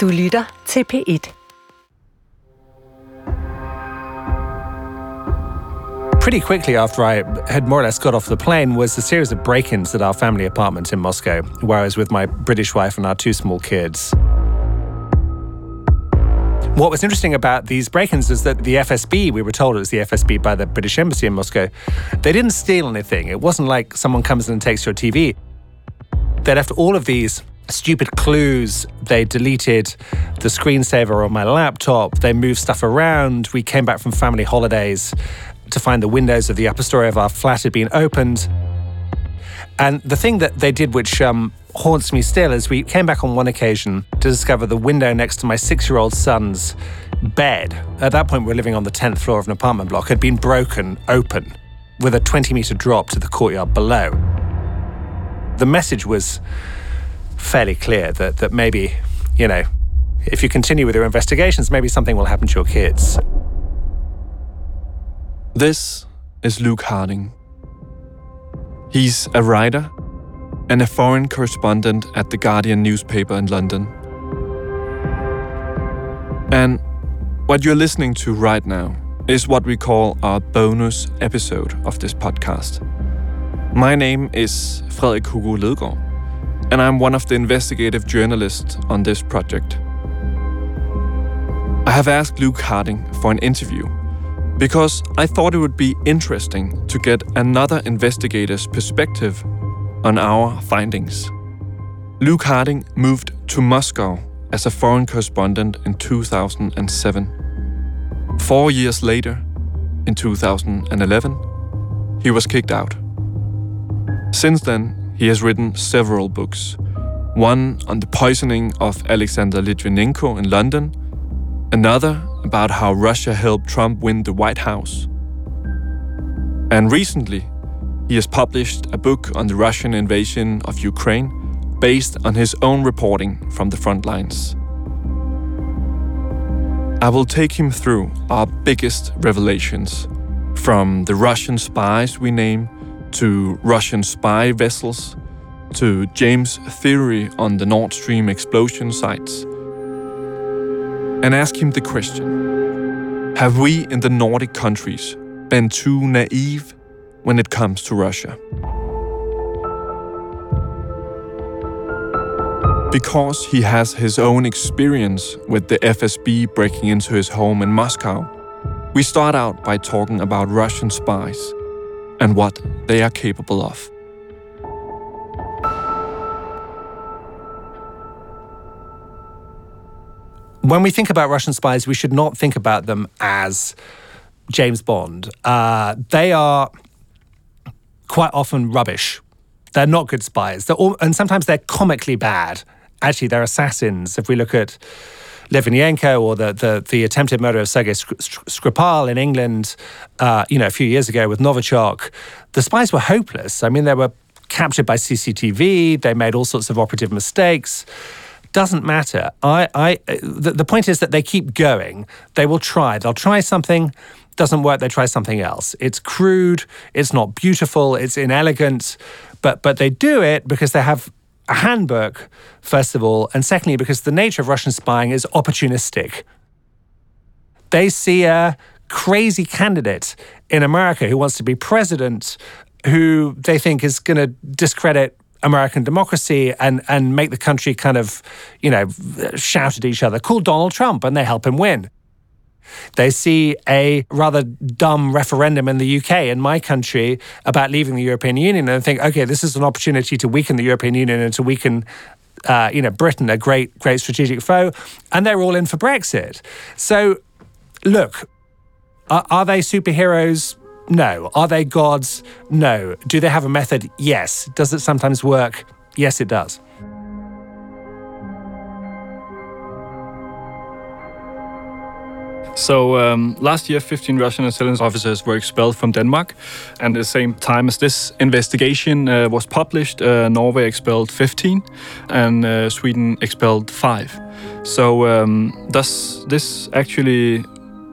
Du lytter til P1. pretty quickly after I had more or less got off the plane was a series of break ins at our family apartment in Moscow, where I was with my British wife and our two small kids. What was interesting about these break ins is that the FSB, we were told it was the FSB by the British Embassy in Moscow, they didn't steal anything. It wasn't like someone comes in and takes your TV. They left all of these stupid clues. They deleted the screensaver on my laptop. They moved stuff around. We came back from family holidays to find the windows of the upper story of our flat had been opened. And the thing that they did, which um, haunts me still, is we came back on one occasion to discover the window next to my six year old son's bed. At that point, we were living on the 10th floor of an apartment block, had been broken open with a 20 meter drop to the courtyard below. The message was fairly clear that, that maybe, you know, if you continue with your investigations, maybe something will happen to your kids. This is Luke Harding. He's a writer and a foreign correspondent at the Guardian newspaper in London. And what you're listening to right now is what we call our bonus episode of this podcast. My name is Frederik Hugo Ledgaard, and I'm one of the investigative journalists on this project. I have asked Luke Harding for an interview because I thought it would be interesting to get another investigator's perspective on our findings. Luke Harding moved to Moscow as a foreign correspondent in 2007. Four years later, in 2011, he was kicked out. Since then, he has written several books one on the poisoning of Alexander Litvinenko in London, another about how Russia helped Trump win the White House. And recently, he has published a book on the Russian invasion of Ukraine based on his own reporting from the front lines. I will take him through our biggest revelations from the Russian spies we name to Russian spy vessels to James' theory on the Nord Stream explosion sites and ask him the question Have we in the Nordic countries been too naive when it comes to Russia? Because he has his own experience with the FSB breaking into his home in Moscow, we start out by talking about Russian spies and what they are capable of. when we think about Russian spies, we should not think about them as James Bond. Uh, they are quite often rubbish. They're not good spies. All, and sometimes they're comically bad. Actually, they're assassins. If we look at Litvinenko or the, the, the attempted murder of Sergei Skripal in England, uh, you know, a few years ago with Novichok, the spies were hopeless. I mean, they were captured by CCTV. They made all sorts of operative mistakes doesn't matter. I, I, the, the point is that they keep going. They will try. They'll try something, doesn't work. They try something else. It's crude. It's not beautiful. It's inelegant, but but they do it because they have a handbook, first of all, and secondly because the nature of Russian spying is opportunistic. They see a crazy candidate in America who wants to be president, who they think is going to discredit American democracy and and make the country kind of, you know, shout at each other. Call Donald Trump and they help him win. They see a rather dumb referendum in the UK, in my country, about leaving the European Union and think, okay, this is an opportunity to weaken the European Union and to weaken uh, you know, Britain, a great, great strategic foe, and they're all in for Brexit. So, look, are, are they superheroes? No. Are they gods? No. Do they have a method? Yes. Does it sometimes work? Yes, it does. So um, last year, 15 Russian intelligence officers were expelled from Denmark, and at the same time as this investigation uh, was published, uh, Norway expelled 15, and uh, Sweden expelled five. So um, does this actually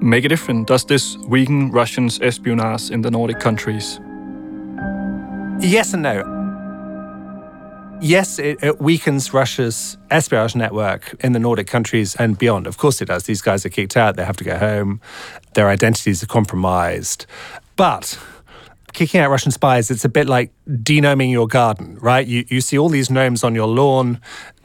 make a difference? Does this weaken Russians' espionage in the Nordic countries? Yes and no. Yes, it, it, weakens Russia's espionage network in the Nordic countries and beyond. Of course, it does. These guys are kicked out, they have to go home, their identities are compromised. But kicking out Russian spies, it's a bit like denoming your garden, right? You, you see all these gnomes on your lawn,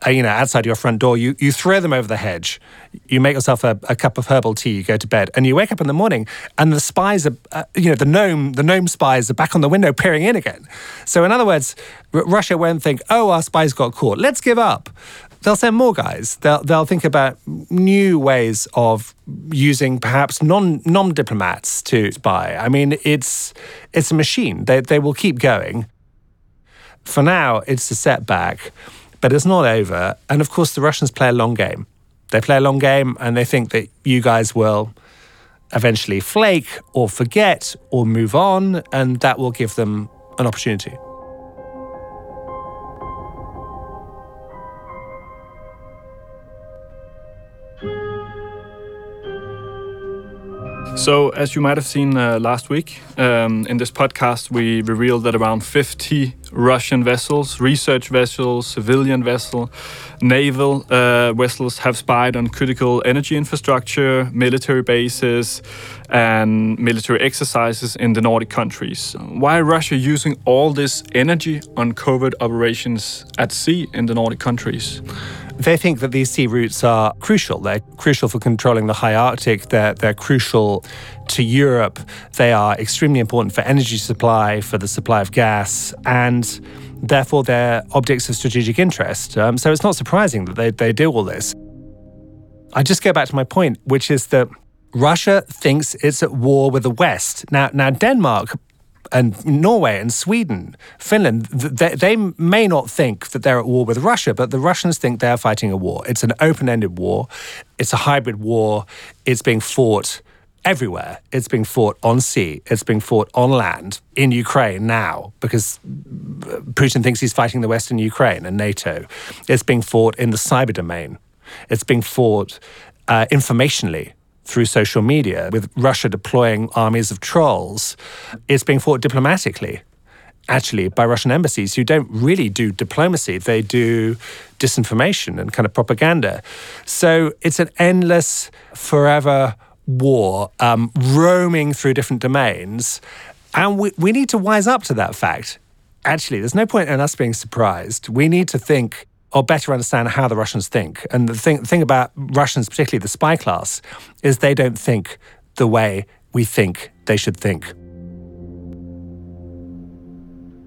uh, you know, outside your front door. You, you throw them over the hedge. You make yourself a, a, cup of herbal tea. You go to bed, and you wake up in the morning, and the spies are, uh, you know, the gnome, the gnome spies are back on the window peering in again. So, in other words, R- Russia won't think, oh, our spies got caught. Let's give up they'll send more guys. They'll they'll think about new ways of using perhaps non non diplomats to spy. I mean, it's it's a machine. They they will keep going. For now, it's a setback, but it's not over. And of course, the Russians play a long game. They play a long game, and they think that you guys will eventually flake or forget or move on, and that will give them an opportunity. So, as you might have seen uh, last week, um, in this podcast, we revealed that around 50 Russian vessels, research vessels, civilian vessels, naval uh, vessels have spied on critical energy infrastructure, military bases, and military exercises in the Nordic countries. Why Russia using all this energy on covert operations at sea in the Nordic countries? They think that these sea routes are crucial. They're crucial for controlling the high Arctic. They're, they're crucial to Europe. They are extremely important for energy supply, for the supply of gas, and therefore they're objects of strategic interest. Um, so it's not surprising that they, they do all this. I just go back to my point, which is that Russia thinks it's at war with the West. Now, now Denmark and Norway and Sweden, Finland, they, they, may not think that they're at war with Russia, but the Russians think they're fighting a war. It's an open ended war, it's a hybrid war, it's being fought everywhere. It's being fought on sea, it's being fought on land in Ukraine now because Putin thinks he's fighting the Western Ukraine and NATO. It's being fought in the cyber domain, it's being fought uh, informationally through social media, with Russia deploying armies of trolls. It's being fought diplomatically, actually, by Russian embassies who don't really do diplomacy. They do disinformation and kind of propaganda. So it's an endless, forever war um, roaming through different domains. And we, we need to wise up to that fact. Actually, there's no point in us being surprised. We need to think or better understand how the Russians think. And the thing, thing about Russians, particularly the spy class, is they don't think the way we think they should think.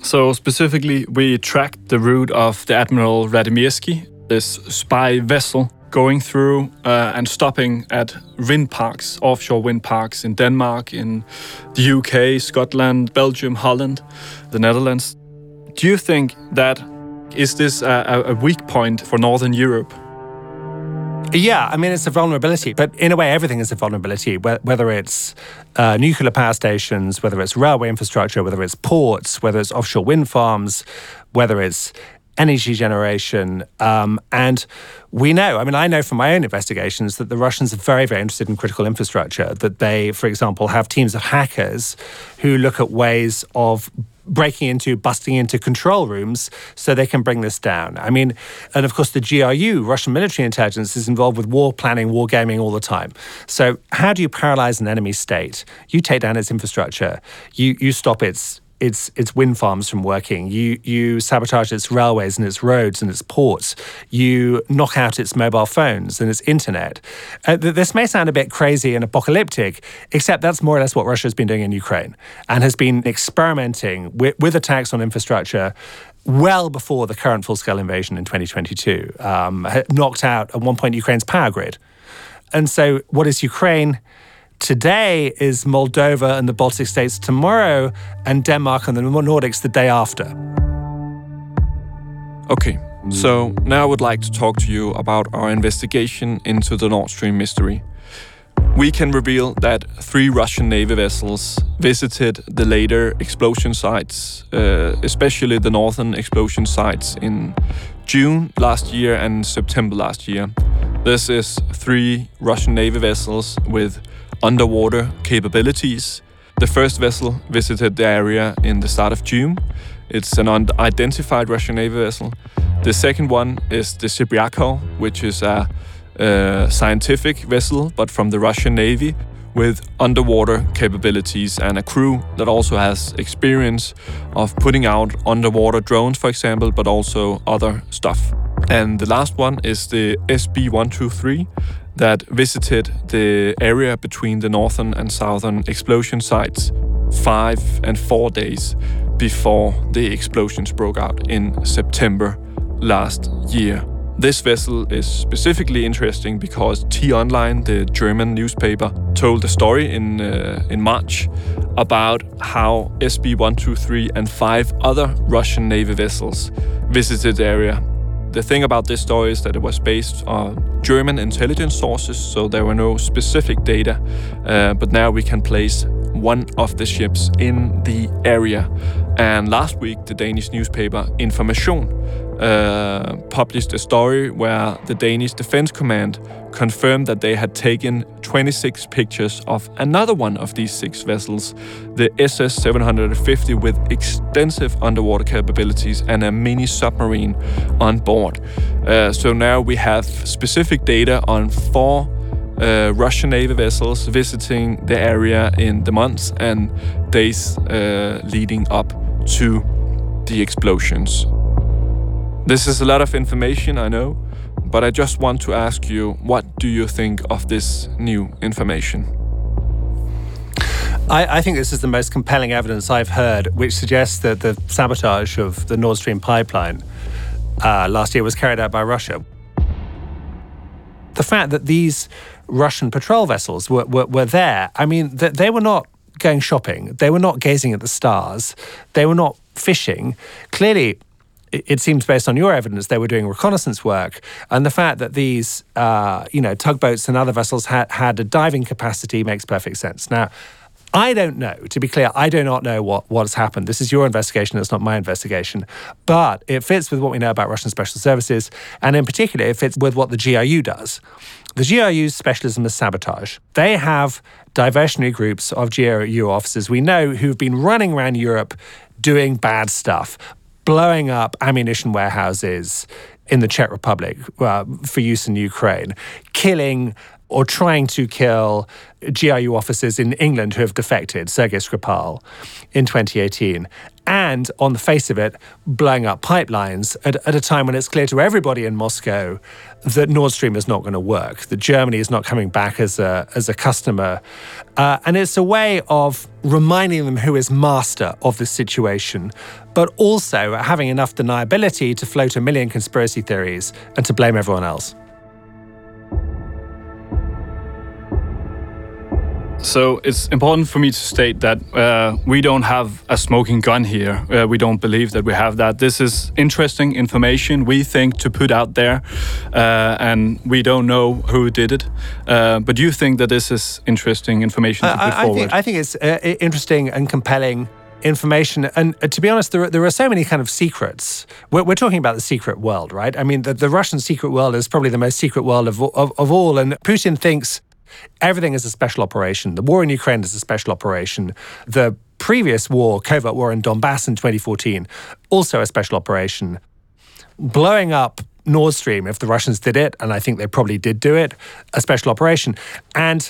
So, specifically, we tracked the route of the Admiral Vladimirsky, this spy vessel, going through uh, and stopping at wind parks, offshore wind parks in Denmark, in the UK, Scotland, Belgium, Holland, the Netherlands. Do you think that is this a, a weak point for Northern Europe? Yeah, I mean, it's a vulnerability, but in a way, everything is a vulnerability, whether it's uh, nuclear power stations, whether it's railway infrastructure, whether it's ports, whether it's offshore wind farms, whether it's energy generation. Um, and we know, I mean, I know from my own investigations that the Russians are very, very interested in critical infrastructure, that they, for example, have teams of hackers who look at ways of breaking into, busting into control rooms so they can bring this down. I mean, and of course, the GRU, Russian military intelligence, is involved with war planning, war gaming all the time. So, how do you paralyze an enemy state? You take down its infrastructure, you, you stop its its its wind farms from working. You you sabotage its railways and its roads and its ports. You knock out its mobile phones and its internet. Uh, this may sound a bit crazy and apocalyptic, except that's more or less what Russia has been doing in Ukraine and has been experimenting with, with attacks on infrastructure well before the current full scale invasion in 2022. Um, knocked out at one point Ukraine's power grid. And so, what is Ukraine? Today is Moldova and the Baltic states tomorrow, and Denmark and the Nordics the day after. Okay, so now I would like to talk to you about our investigation into the Nord Stream mystery. We can reveal that three Russian Navy vessels visited the later explosion sites, uh, especially the northern explosion sites in June last year and September last year. This is three Russian Navy vessels with underwater capabilities. The first vessel visited the area in the start of June. It's an unidentified Russian Navy vessel. The second one is the Sibiryakov, which is a, a scientific vessel, but from the Russian Navy, with underwater capabilities and a crew that also has experience of putting out underwater drones, for example, but also other stuff. And the last one is the SB 123 that visited the area between the northern and southern explosion sites five and four days before the explosions broke out in September last year. This vessel is specifically interesting because T Online, the German newspaper, told a story in uh, in March about how SB 123 and five other Russian Navy vessels visited the area. The thing about this story is that it was based on German intelligence sources, so there were no specific data. Uh, but now we can place one of the ships in the area. And last week, the Danish newspaper Information uh, published a story where the Danish Defense Command confirmed that they had taken 26 pictures of another one of these six vessels, the SS 750, with extensive underwater capabilities and a mini submarine on board. Uh, so now we have specific data on four. Uh, Russian Navy vessels visiting the area in the months and days uh, leading up to the explosions. This is a lot of information, I know, but I just want to ask you what do you think of this new information? I, I, think this is the most compelling evidence I've heard, which suggests that the sabotage of the Nord Stream pipeline uh, last year was carried out by Russia. The fact that these Russian patrol vessels were, were, were there, I mean, they were not going shopping, they were not gazing at the stars, they were not fishing. Clearly, it seems based on your evidence they were doing reconnaissance work. And the fact that these uh, you know tugboats and other vessels had, had a diving capacity makes perfect sense. Now I don't know. To be clear, I do not know what, what has happened. This is your investigation. It's not my investigation. But it fits with what we know about Russian special services. And in particular, it fits with what the GRU does. The GRU's specialism is sabotage. They have diversionary groups of GRU officers we know who've been running around Europe doing bad stuff, blowing up ammunition warehouses in the Czech Republic uh, for use in Ukraine, killing or trying to kill GRU officers in England who have defected, Sergei Skripal, in 2018. And on the face of it, blowing up pipelines at, at a time when it's clear to everybody in Moscow that Nord Stream is not going to work, that Germany is not coming back as a, as a customer. Uh, and it's a way of reminding them who is master of this situation, but also having enough deniability to float a million conspiracy theories and to blame everyone else. So it's important for me to state that uh, we don't have a smoking gun here. Uh, we don't believe that we have that. This is interesting information we think to put out there, uh, and we don't know who did it. Uh, but you think that this is interesting information to put I, forward? Think, I think it's uh, interesting and compelling information. And uh, to be honest, there, there are so many kind of secrets. We're, we're, talking about the secret world, right? I mean, the, the Russian secret world is probably the most secret world of, of, of all. And Putin thinks Everything is a special operation. The war in Ukraine is a special operation. The previous war, covert war in Donbass in 2014, also a special operation. Blowing up Nord Stream, if the Russians did it, and I think they probably did do it, a special operation. And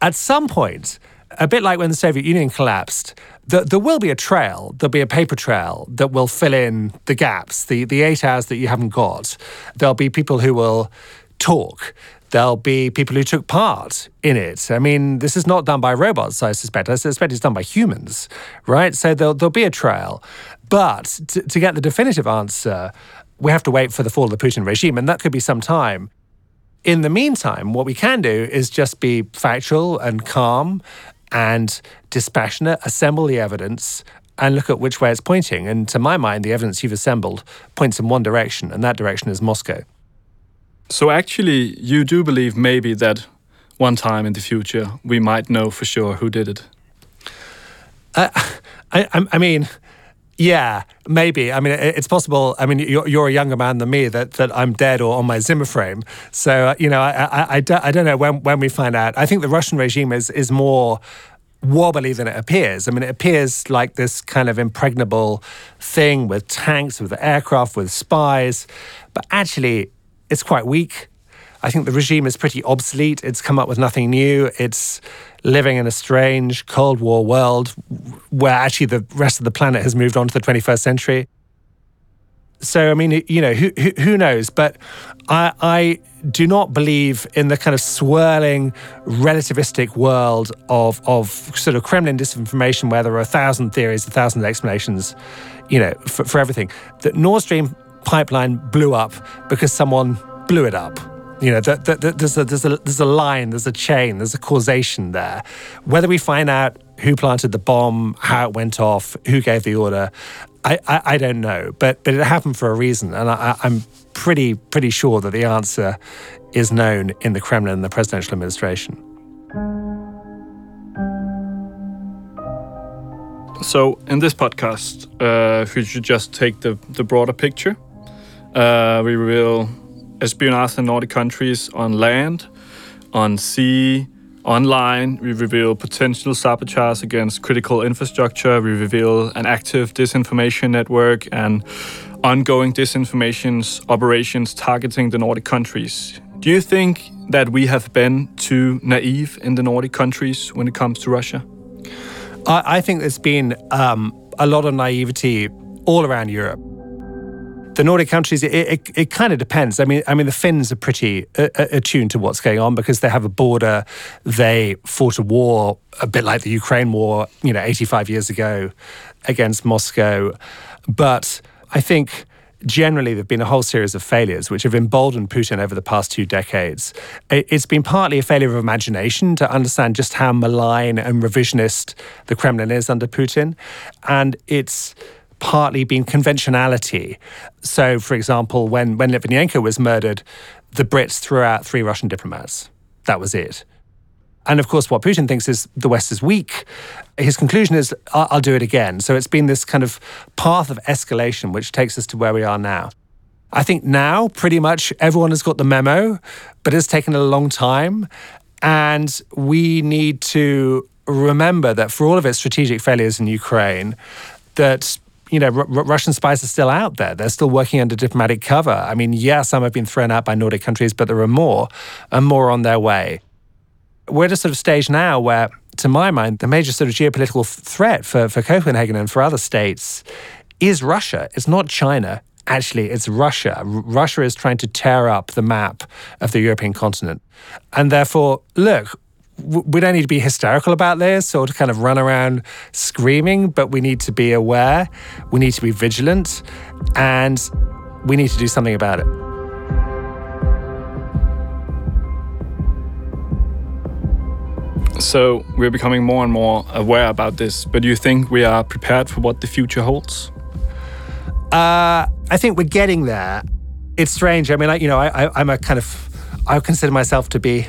at some point, a bit like when the Soviet Union collapsed, the, there will be a trail, there'll be a paper trail that will fill in the gaps, the, the eight hours that you haven't got. There'll be people who will talk there'll be people who took part in it. I mean, this is not done by robots, I suspect. I suspect it's done by humans, right? So there'll, there'll be a trial. But to, to get the definitive answer, we have to wait for the fall of the Putin regime, and that could be some time. In the meantime, what we can do is just be factual and calm and dispassionate, assemble the evidence, and look at which way it's pointing. And to my mind, the evidence you've assembled points in one direction, and that direction is Moscow. So actually, you do believe maybe that one time in the future we might know for sure who did it. Uh, I, I, mean, yeah, maybe. I mean, it's possible. I mean, you're, you're, a younger man than me that, that I'm dead or on my Zimmer frame. So, uh, you know, I, I, I, don't, I don't know when, when we find out. I think the Russian regime is, is more wobbly than it appears. I mean, it appears like this kind of impregnable thing with tanks, with aircraft, with spies, but actually, it's quite weak. I think the regime is pretty obsolete. It's come up with nothing new. It's living in a strange Cold War world where actually the rest of the planet has moved on to the 21st century. So, I mean, you know, who, who, who knows? But I, I do not believe in the kind of swirling relativistic world of, of sort of Kremlin disinformation where there are a thousand theories, a thousand explanations, you know, for, for everything. That Nord Stream pipeline blew up because someone blew it up. You know, the, the, the, there's, a, there's, a, there's a line, there's a chain, there's a causation there. Whether we find out who planted the bomb, how it went off, who gave the order, I, I, I don't know. But, but it happened for a reason. And I, I'm pretty, pretty sure that the answer is known in the Kremlin and the presidential administration. So, in this podcast, uh, we should just take the, the broader picture. Uh, we will espionage in Nordic countries on land, on sea, online. We reveal potential sabotage against critical infrastructure. We reveal an active disinformation network and ongoing disinformation operations targeting the Nordic countries. Do you think that we have been too naive in the Nordic countries when it comes to Russia? I, I think there's been um, a lot of naivety all around Europe the Nordic countries, it, it, it, kind of depends. I mean, I mean, the Finns are pretty uh, uh, attuned to what's going on because they have a border. They fought a war a bit like the Ukraine war, you know, 85 years ago against Moscow. But I think generally there have been a whole series of failures which have emboldened Putin over the past two decades. It's been partly a failure of imagination to understand just how malign and revisionist the Kremlin is under Putin. And it's partly been conventionality. So, for example, when, when Litvinenko was murdered, the Brits threw out three Russian diplomats. That was it. And of course, what Putin thinks is the West is weak. His conclusion is, I'll, I'll do it again. So it's been this kind of path of escalation which takes us to where we are now. I think now pretty much everyone has got the memo, but it's taken a long time. And we need to remember that for all of its strategic failures in Ukraine, that you know, R- Russian spies are still out there. They're still working under diplomatic cover. I mean, yeah, some have been thrown out by Nordic countries, but there are more and more on their way. We're at a sort of stage now where, to my mind, the major sort of geopolitical threat for, for Copenhagen and for other states is Russia. It's not China. Actually, it's Russia. R- Russia is trying to tear up the map of the European continent. And therefore, look, we don't need to be hysterical about this or to kind of run around screaming, but we need to be aware, we need to be vigilant, and we need to do something about it. So we're becoming more and more aware about this, but do you think we are prepared for what the future holds? Uh, I think we're getting there. It's strange. I mean, I, you know, I, I, I'm a kind of, I consider myself to be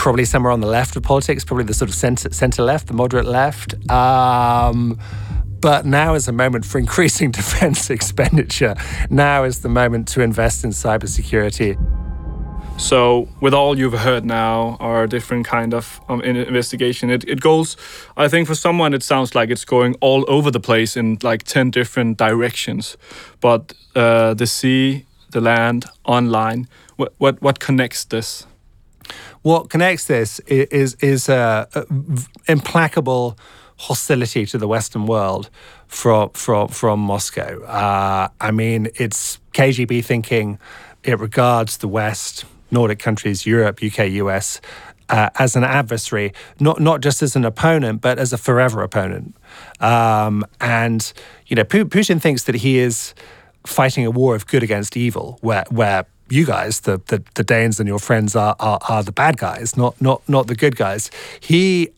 probably somewhere on the left of politics, probably the sort of center, center left, the moderate left. Um, but now is a moment for increasing defense expenditure. Now is the moment to invest in cybersecurity. So, with all you've heard now, our different kind of um, investigation, it, it goes. I think for someone, it sounds like it's going all over the place in like ten different directions. But uh, the sea, the land, online, what what what connects this? What connects this is is a, a implacable hostility to the Western world from from from Moscow. Uh, I mean, it's KGB thinking. It regards the West, Nordic countries, Europe, UK, US, uh, as an adversary, not not just as an opponent, but as a forever opponent. Um, and you know, Putin thinks that he is fighting a war of good against evil, where where you guys, the, the, the Danes and your friends are, are, are the bad guys, not not not the good guys. He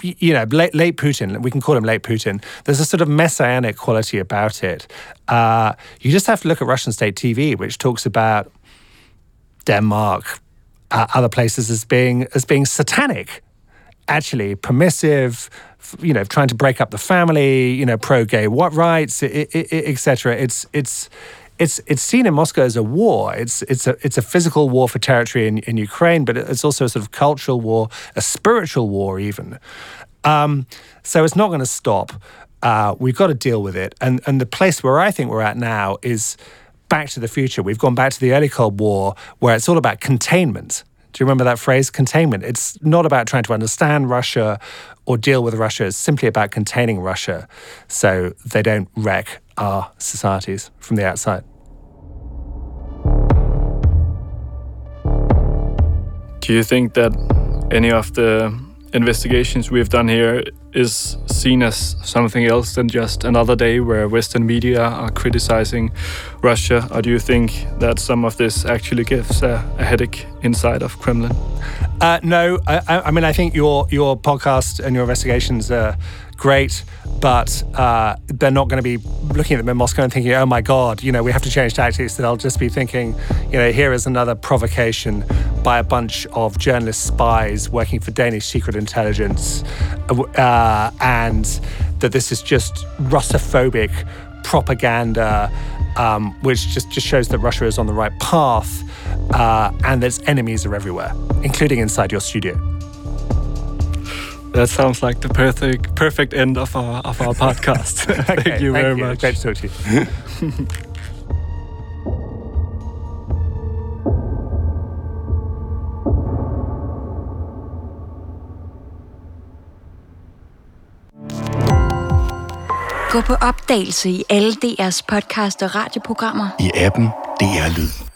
you know, late, late, Putin, we can call him late Putin, there's a sort of messianic quality about it. Uh, you just have to look at Russian state TV, which talks about Denmark, uh, other places as being as being satanic, actually permissive, you know, trying to break up the family, you know, pro-gay what rights, etc. It's it's it's it's seen in Moscow as a war. It's it's a it's a physical war for territory in, in Ukraine, but it's also a sort of cultural war, a spiritual war even. Um, so it's not going to stop. Uh, we've got to deal with it. And, and the place where I think we're at now is back to the future. We've gone back to the early Cold War where it's all about containment. Do you remember that phrase, containment? It's not about trying to understand Russia or deal with Russia. It's simply about containing Russia so they don't wreck our societies from the outside. Do you think that any of the investigations we've done here is seen as something else than just another day where Western media are criticizing Russia? Or do you think that some of this actually gives a, a headache inside of Kremlin? Uh, no, I, I, mean, I think your your podcast and your investigations are great, but uh, they're not going to be looking at them in Moscow and thinking, oh my God, you know, we have to change tactics. They'll just be thinking, you know, here is another provocation by a bunch of journalist spies working for Danish secret intelligence, uh, and that this is just Russophobic propaganda, um, which just, just shows that Russia is on the right path uh, and its enemies are everywhere, including inside your studio. That sounds like the perfect perfect end of our of our podcast. thank okay, you thank very you. much. Great to talk to you. Gå på opdagelse i alle DR's podcast og radioprogrammer. I appen DR Lyd.